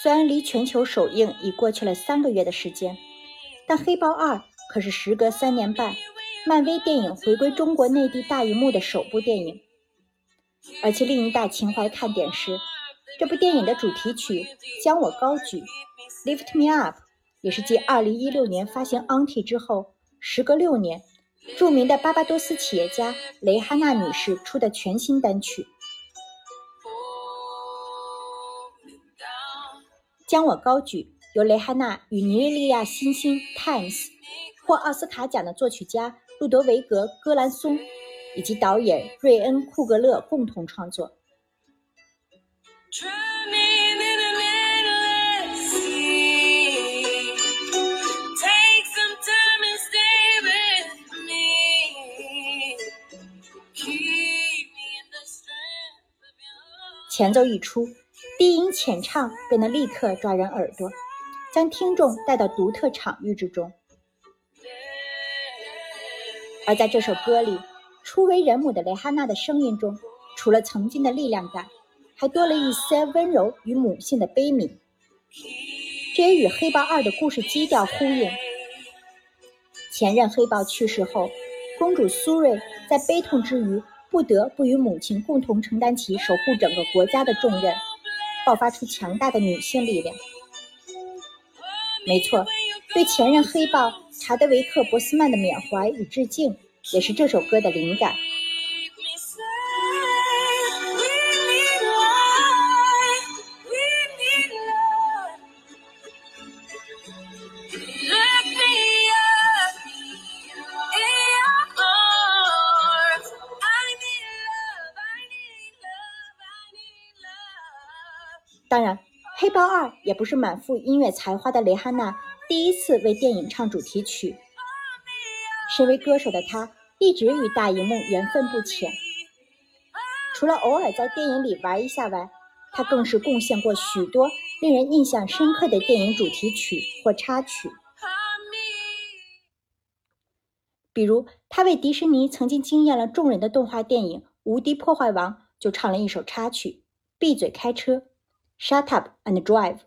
虽然离全球首映已过去了三个月的时间，但《黑豹二》可是时隔三年半，漫威电影回归中国内地大荧幕的首部电影。而且另一大情怀看点是，这部电影的主题曲《将我高举》（Lift Me Up） 也是继2016年发行《Auntie》之后，时隔六年，著名的巴巴多斯企业家蕾哈娜女士出的全新单曲。将我高举，由蕾哈娜与尼日利亚新星 Times 获奥斯卡奖的作曲家路德维格·戈兰松以及导演瑞恩·库格勒共同创作。前奏一出。低音浅唱便能立刻抓人耳朵，将听众带到独特场域之中。而在这首歌里，初为人母的蕾哈娜的声音中，除了曾经的力量感，还多了一些温柔与母性的悲悯。这也与《黑豹二》的故事基调呼应。前任黑豹去世后，公主苏瑞在悲痛之余，不得不与母亲共同承担起守护整个国家的重任。爆发出强大的女性力量。没错，对前任黑豹查德维克·博斯曼的缅怀与致敬，也是这首歌的灵感。当然，《黑豹二》也不是满腹音乐才华的蕾哈娜第一次为电影唱主题曲。身为歌手的她，一直与大荧幕缘分不浅。除了偶尔在电影里玩一下外，她更是贡献过许多令人印象深刻的电影主题曲或插曲。比如，她为迪士尼曾经惊艳了众人的动画电影《无敌破坏王》就唱了一首插曲《闭嘴开车》。Shut up and drive.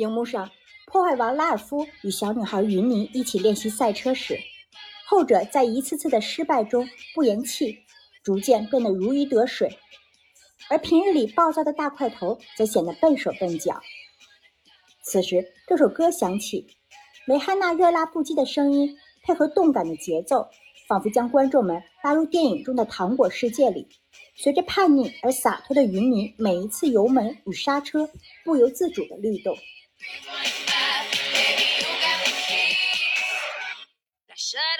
荧幕上，破坏王拉尔夫与小女孩云妮一起练习赛车时，后者在一次次的失败中不言弃，逐渐变得如鱼得水；而平日里暴躁的大块头则显得笨手笨脚。此时，这首歌响起，蕾哈娜热辣不羁的声音配合动感的节奏，仿佛将观众们拉入电影中的糖果世界里。随着叛逆而洒脱的云妮，每一次油门与刹车不由自主的律动。Shut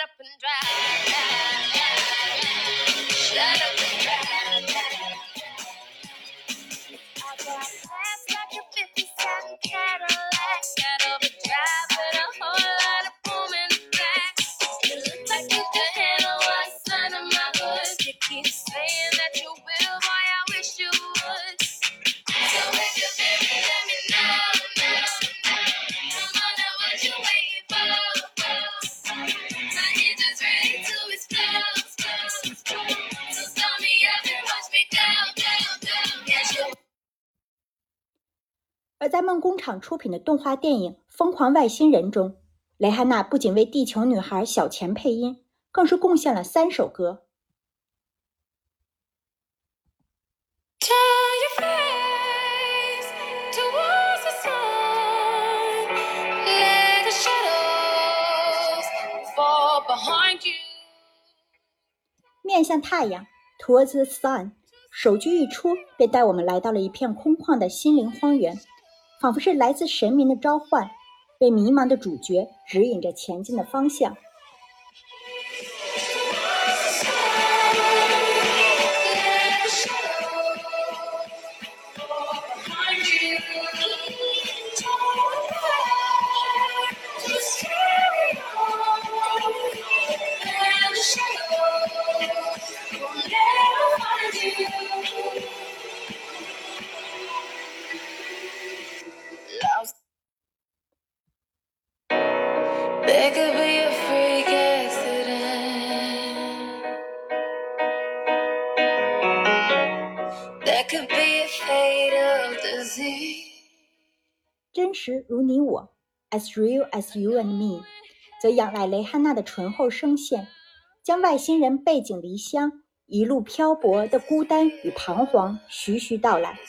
up and drive. Shut up. 而在梦工厂出品的动画电影《疯狂外星人》中，蕾哈娜不仅为地球女孩小钱配音，更是贡献了三首歌。面向太阳，Towards the Sun，首句一出便带我们来到了一片空旷的心灵荒原。仿佛是来自神明的召唤，被迷茫的主角指引着前进的方向。真实如你我，as real as you and me，则仰赖蕾哈娜的醇厚声线，将外星人背井离乡、一路漂泊的孤单与彷徨徐徐道来。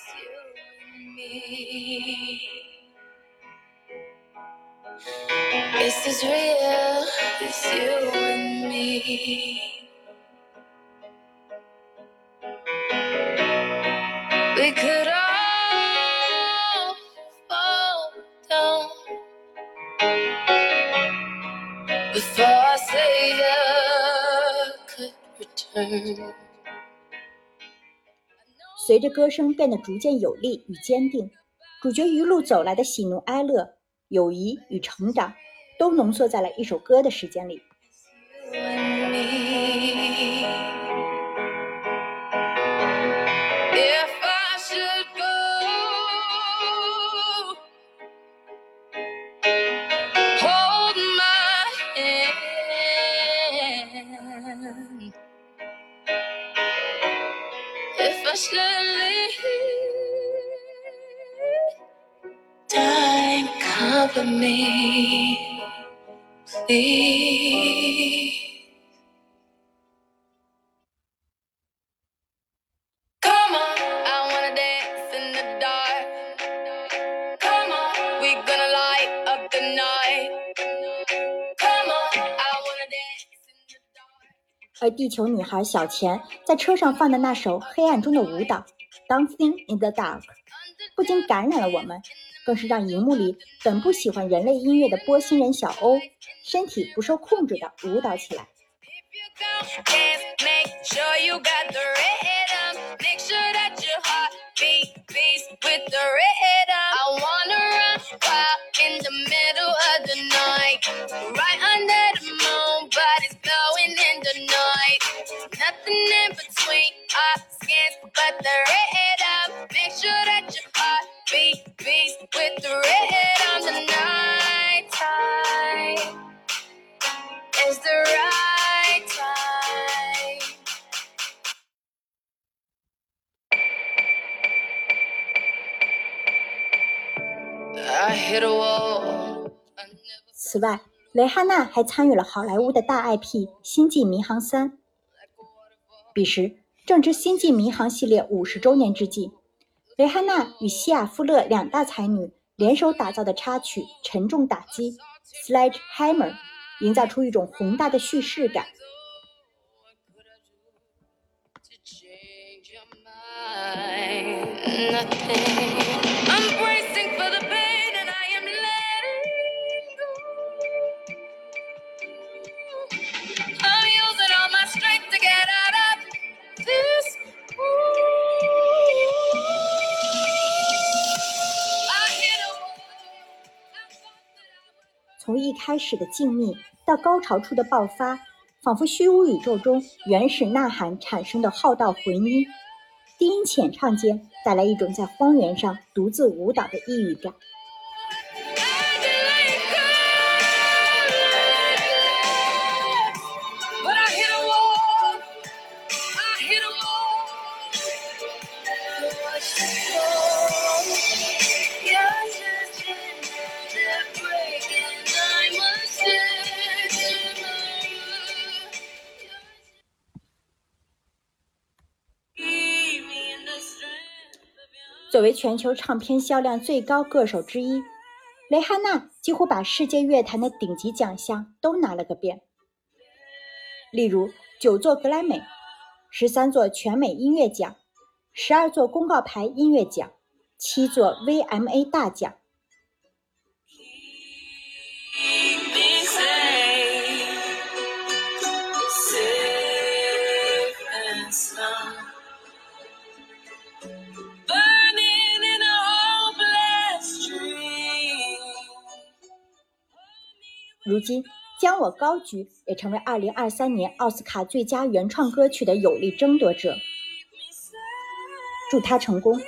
It's as real as you and me. We could before our Savior could return. 随着歌声变得逐渐有力与坚定，主角一路走来的喜怒哀乐、友谊与成长。都浓缩在了一首歌的时间里。Unfortunately, time cover me, please. 而地球女孩小钱在车上放的那首《黑暗中的舞蹈》（Dancing in the Dark），不仅感染了我们，更是让荧幕里本不喜欢人类音乐的波星人小欧，身体不受控制的舞蹈起来。此外，蕾哈娜还参与了好莱坞的大 IP《星际迷航三》。彼时 正值《星际迷航》系列五十周年之际，蕾哈娜与西雅·夫勒两大才女联手打造的插曲《沉重打击》（Sledgehammer） 营造出一种宏大的叙事感。从一开始的静谧到高潮处的爆发，仿佛虚无宇宙中原始呐喊产生的浩荡回音，低音浅唱间带来一种在荒原上独自舞蹈的抑郁感。作为全球唱片销量最高歌手之一，蕾哈娜几乎把世界乐坛的顶级奖项都拿了个遍。例如，九座格莱美、十三座全美音乐奖、十二座公告牌音乐奖、七座 VMA 大奖。如今，将我高举也成为2023年奥斯卡最佳原创歌曲的有力争夺者。祝他成功！